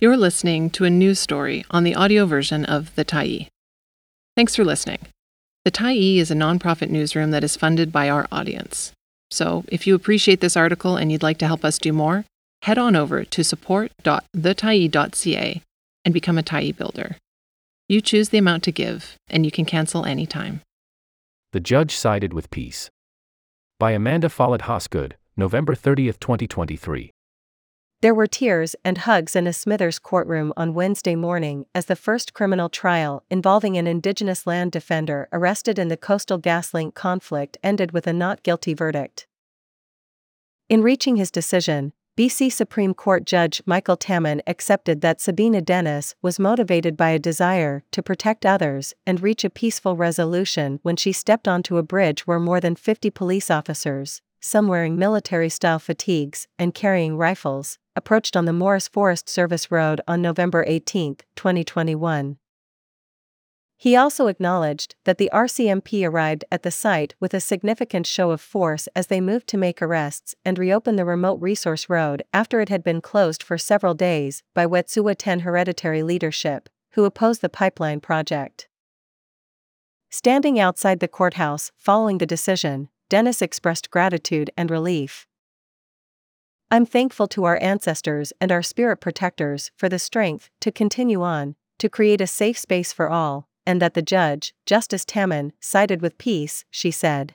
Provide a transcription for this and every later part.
You're listening to a news story on the audio version of The Tyee. Thanks for listening. The Tyee is a nonprofit newsroom that is funded by our audience. So, if you appreciate this article and you'd like to help us do more, head on over to support.thetyee.ca and become a Tyee builder. You choose the amount to give, and you can cancel anytime. The Judge Sided with Peace. By Amanda Follett Hosgood, November 30, 2023. There were tears and hugs in a Smithers courtroom on Wednesday morning as the first criminal trial involving an Indigenous land defender arrested in the Coastal GasLink conflict ended with a not guilty verdict. In reaching his decision, BC Supreme Court Judge Michael Tammen accepted that Sabina Dennis was motivated by a desire to protect others and reach a peaceful resolution when she stepped onto a bridge where more than 50 police officers, some wearing military style fatigues and carrying rifles, approached on the Morris Forest Service Road on November 18, 2021. He also acknowledged that the RCMP arrived at the site with a significant show of force as they moved to make arrests and reopen the remote resource road after it had been closed for several days by Wet'suwet'en hereditary leadership, who opposed the pipeline project. Standing outside the courthouse following the decision, Dennis expressed gratitude and relief. I'm thankful to our ancestors and our spirit protectors for the strength to continue on, to create a safe space for all, and that the judge, Justice Tammen, sided with peace, she said.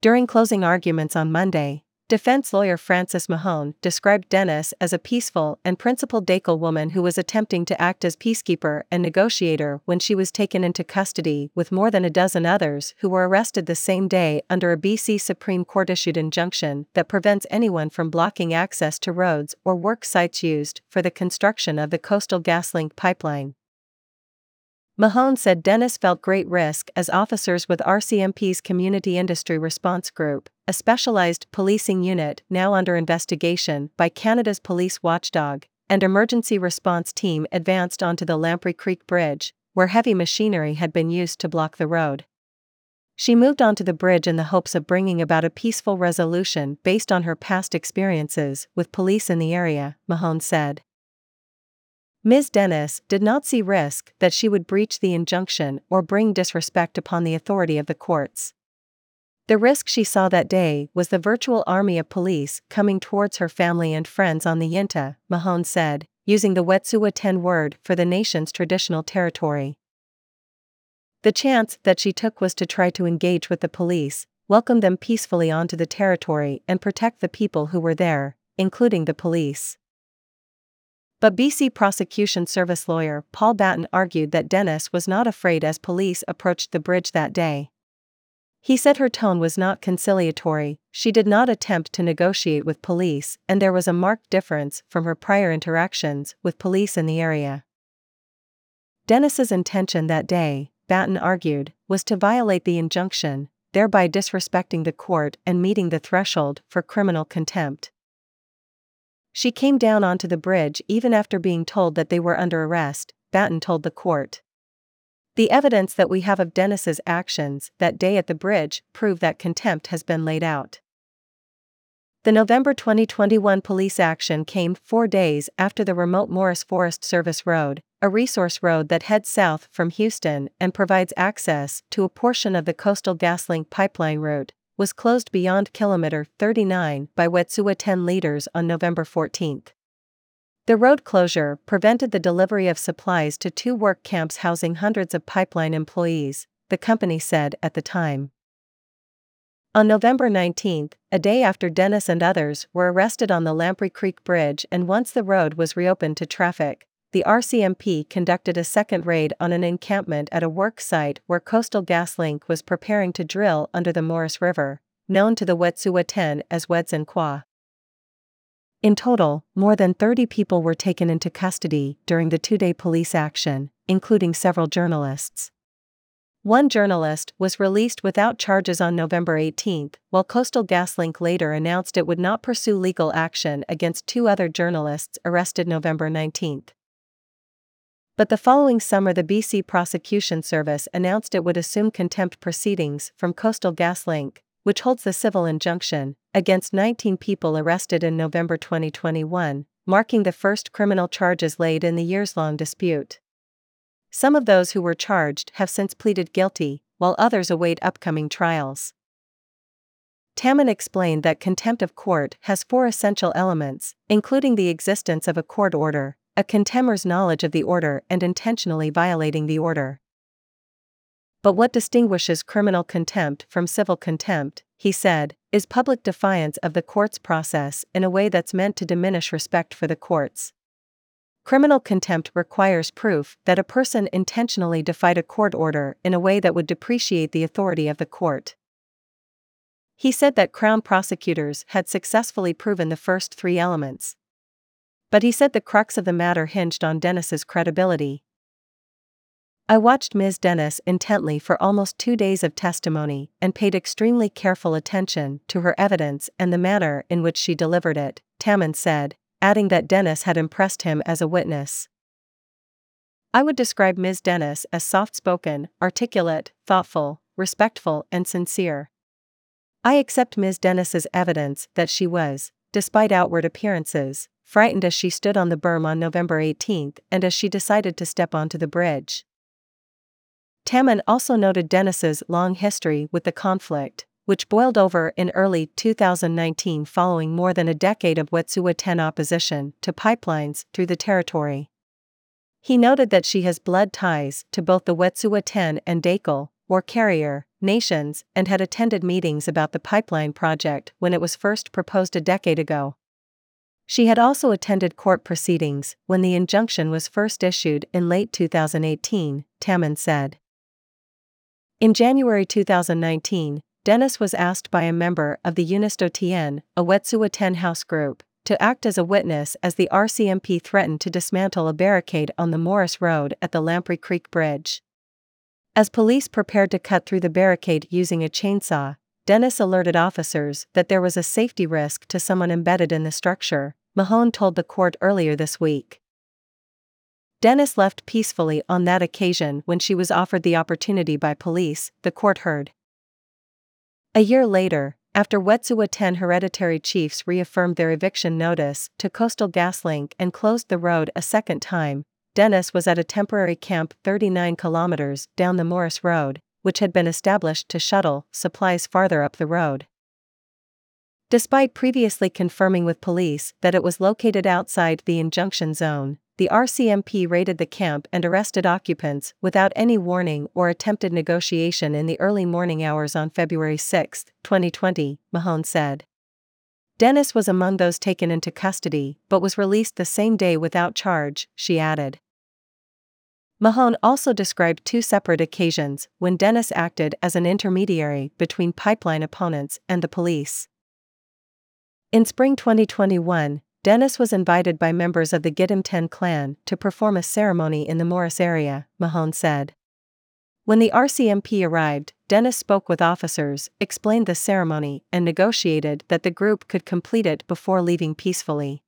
During closing arguments on Monday, Defense lawyer Frances Mahon described Dennis as a peaceful and principled Dakelh woman who was attempting to act as peacekeeper and negotiator when she was taken into custody with more than a dozen others who were arrested the same day under a BC Supreme Court issued injunction that prevents anyone from blocking access to roads or work sites used for the construction of the Coastal GasLink pipeline. Mahon said Dennis felt great risk as officers with RCMP's Community Industry Response Group, a specialized policing unit now under investigation by Canada's police watchdog, and emergency response team advanced onto the Lamprey Creek Bridge, where heavy machinery had been used to block the road. She moved onto the bridge in the hopes of bringing about a peaceful resolution based on her past experiences with police in the area, Mahon said. Ms. Dennis did not see risk that she would breach the injunction or bring disrespect upon the authority of the courts. The risk she saw that day was the virtual army of police coming towards her family and friends on the Yintah, Mahon said, using the Wet'suwet'en word for the nation's traditional territory. The chance that she took was to try to engage with the police, welcome them peacefully onto the territory, and protect the people who were there, including the police. But BC Prosecution Service lawyer Paul Batten argued that Dennis was not afraid as police approached the bridge that day. He said her tone was not conciliatory, she did not attempt to negotiate with police, and there was a marked difference from her prior interactions with police in the area. Dennis's intention that day, Batten argued, was to violate the injunction, thereby disrespecting the court and meeting the threshold for criminal contempt. She came down onto the bridge even after being told that they were under arrest, Batten told the court. The evidence that we have of Dennis's actions that day at the bridge prove that contempt has been laid out. The November 2021 police action came four days after the remote Morris Forest Service Road, a resource road that heads south from Houston and provides access to a portion of the Coastal GasLink pipeline route, was closed beyond kilometer 39 by Wet'suwet'en leaders on November 14. The road closure prevented the delivery of supplies to two work camps housing hundreds of pipeline employees, the company said at the time. On November 19, a day after Dennis and others were arrested on the Lamprey Creek Bridge and once the road was reopened to traffic, the RCMP conducted a second raid on an encampment at a work site where Coastal GasLink was preparing to drill under the Morris River, known to the Wet'suwet'en as Kwa. In total, more than 30 people were taken into custody during the two day police action, including several journalists. One journalist was released without charges on November 18, while Coastal GasLink later announced it would not pursue legal action against two other journalists arrested November 19. But the following summer, the BC Prosecution Service announced it would assume contempt proceedings from Coastal GasLink, which holds the civil injunction, against 19 people arrested in November 2021, marking the first criminal charges laid in the years long dispute. Some of those who were charged have since pleaded guilty, while others await upcoming trials. Tammen explained that contempt of court has four essential elements, including the existence of a court order, a contemner's knowledge of the order and intentionally violating the order. But what distinguishes criminal contempt from civil contempt, he said, is public defiance of the court's process in a way that's meant to diminish respect for the courts. Criminal contempt requires proof that a person intentionally defied a court order in a way that would depreciate the authority of the court. He said that Crown prosecutors had successfully proven the first three elements. But he said the crux of the matter hinged on Dennis's credibility. I watched Ms. Dennis intently for almost two days of testimony and paid extremely careful attention to her evidence and the manner in which she delivered it, Tammen said, adding that Dennis had impressed him as a witness. I would describe Ms. Dennis as soft spoken, articulate, thoughtful, respectful, and sincere. I accept Ms. Dennis's evidence that she was, despite outward appearances, frightened as she stood on the berm on November 18 and as she decided to step onto the bridge. Tammen also noted Dennis's long history with the conflict, which boiled over in early 2019 following more than a decade of Wet'suwet'en opposition to pipelines through the territory. He noted that she has blood ties to both the Wet'suwet'en and Dakelh, or Carrier, nations and had attended meetings about the pipeline project when it was first proposed a decade ago. She had also attended court proceedings when the injunction was first issued in late 2018, Tammen said. In January 2019, Dennis was asked by a member of the Unist'ot'en, a Wet'suwet'en house group, to act as a witness as the RCMP threatened to dismantle a barricade on the Morris Road at the Lamprey Creek Bridge. As police prepared to cut through the barricade using a chainsaw, Dennis alerted officers that there was a safety risk to someone embedded in the structure, Mahon told the court earlier this week. Dennis left peacefully on that occasion when she was offered the opportunity by police, the court heard. A year later, after Wet'suwet'en hereditary chiefs reaffirmed their eviction notice to Coastal GasLink and closed the road a second time, Dennis was at a temporary camp 39 kilometers down the Morris Road, which had been established to shuttle supplies farther up the road. Despite previously confirming with police that it was located outside the injunction zone, the RCMP raided the camp and arrested occupants without any warning or attempted negotiation in the early morning hours on February 6, 2020, Mahon said. Dennis was among those taken into custody but was released the same day without charge, she added. Mahon also described two separate occasions when Dennis acted as an intermediary between pipeline opponents and the police. In spring 2021, Dennis was invited by members of the Gidimt'en 10 clan to perform a ceremony in the Morris area, Mahon said. When the RCMP arrived, Dennis spoke with officers, explained the ceremony, and negotiated that the group could complete it before leaving peacefully.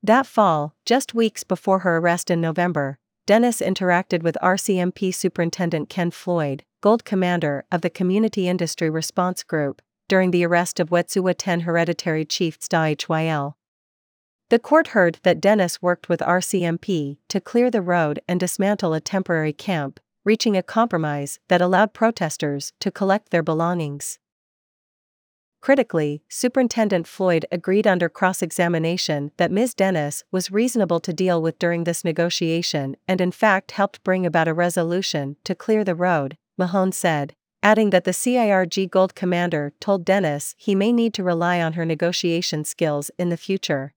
That fall, just weeks before her arrest in November, Dennis interacted with RCMP Superintendent Ken Floyd, Gold Commander of the Community Industry Response Group, during the arrest of Wet'suwet'en hereditary chief Hyl. The court heard that Dennis worked with RCMP to clear the road and dismantle a temporary camp, reaching a compromise that allowed protesters to collect their belongings. Critically, Superintendent Floyd agreed under cross examination that Ms. Dennis was reasonable to deal with during this negotiation and in fact helped bring about a resolution to clear the road, Mahon said adding that the CIRG Gold commander told Dennis he may need to rely on her negotiation skills in the future.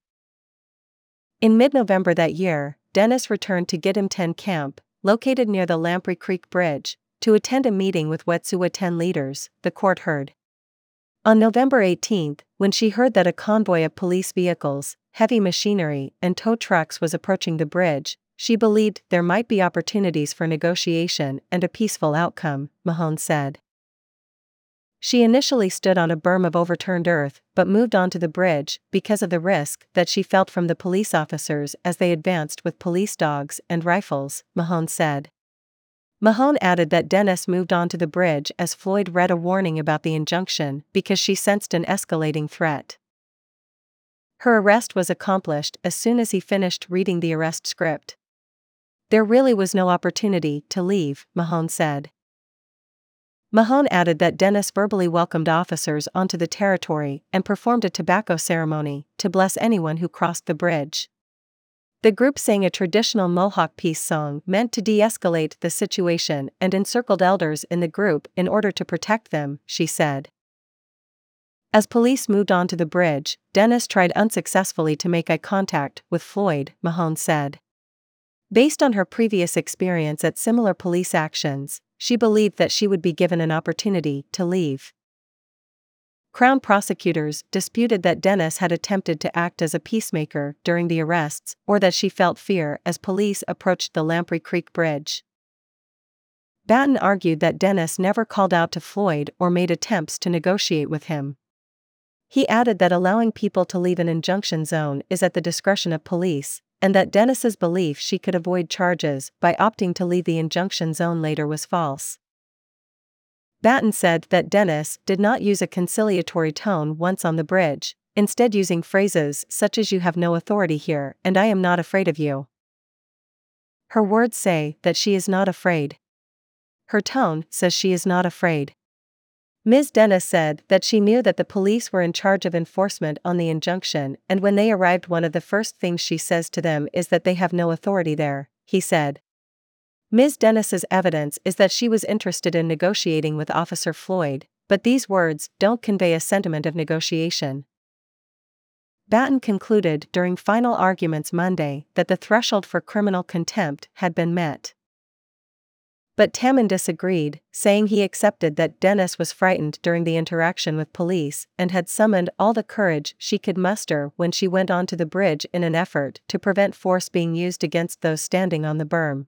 In mid November that year, Dennis returned to Gidimt'en Camp, located near the Lamprey Creek Bridge, to attend a meeting with Wet'suwet'en leaders, the court heard. On November 18, when she heard that a convoy of police vehicles, heavy machinery, and tow trucks was approaching the bridge, she believed there might be opportunities for negotiation and a peaceful outcome, Mahon said. She initially stood on a berm of overturned earth but moved onto the bridge because of the risk that she felt from the police officers as they advanced with police dogs and rifles, Mahon said. Mahon added that Dennis moved onto the bridge as Floyd read a warning about the injunction because she sensed an escalating threat. Her arrest was accomplished as soon as he finished reading the arrest script. There really was no opportunity to leave, Mahon said. Mahon added that Dennis verbally welcomed officers onto the territory and performed a tobacco ceremony to bless anyone who crossed the bridge. The group sang a traditional Mohawk peace song meant to de escalate the situation and encircled elders in the group in order to protect them, she said. As police moved onto the bridge, Dennis tried unsuccessfully to make eye contact with Floyd, Mahon said. Based on her previous experience at similar police actions, she believed that she would be given an opportunity to leave. Crown prosecutors disputed that Dennis had attempted to act as a peacemaker during the arrests or that she felt fear as police approached the Lamprey Creek Bridge. Batten argued that Dennis never called out to Floyd or made attempts to negotiate with him. He added that allowing people to leave an injunction zone is at the discretion of police, and that Dennis's belief she could avoid charges by opting to leave the injunction zone later was false. Batten said that Dennis did not use a conciliatory tone once on the bridge, instead, using phrases such as You have no authority here and I am not afraid of you. Her words say that she is not afraid. Her tone says she is not afraid. Ms. Dennis said that she knew that the police were in charge of enforcement on the injunction, and when they arrived, one of the first things she says to them is that they have no authority there, he said. Ms. Dennis's evidence is that she was interested in negotiating with Officer Floyd, but these words don't convey a sentiment of negotiation. Batten concluded during final arguments Monday that the threshold for criminal contempt had been met. But Tammen disagreed, saying he accepted that Dennis was frightened during the interaction with police and had summoned all the courage she could muster when she went onto the bridge in an effort to prevent force being used against those standing on the berm.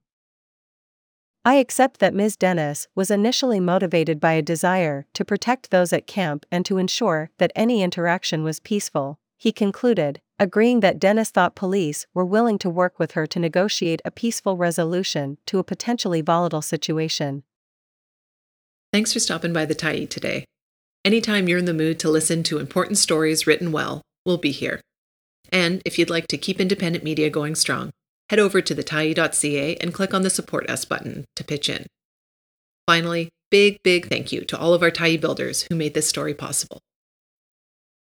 I accept that Ms. Dennis was initially motivated by a desire to protect those at camp and to ensure that any interaction was peaceful, he concluded, agreeing that Dennis thought police were willing to work with her to negotiate a peaceful resolution to a potentially volatile situation. Thanks for stopping by the Tyee today. Anytime you're in the mood to listen to important stories written well, we'll be here. And if you'd like to keep independent media going strong, head over to thetyee.ca and click on the Support Us button to pitch in. Finally, big, big thank you to all of our Tyee builders who made this story possible.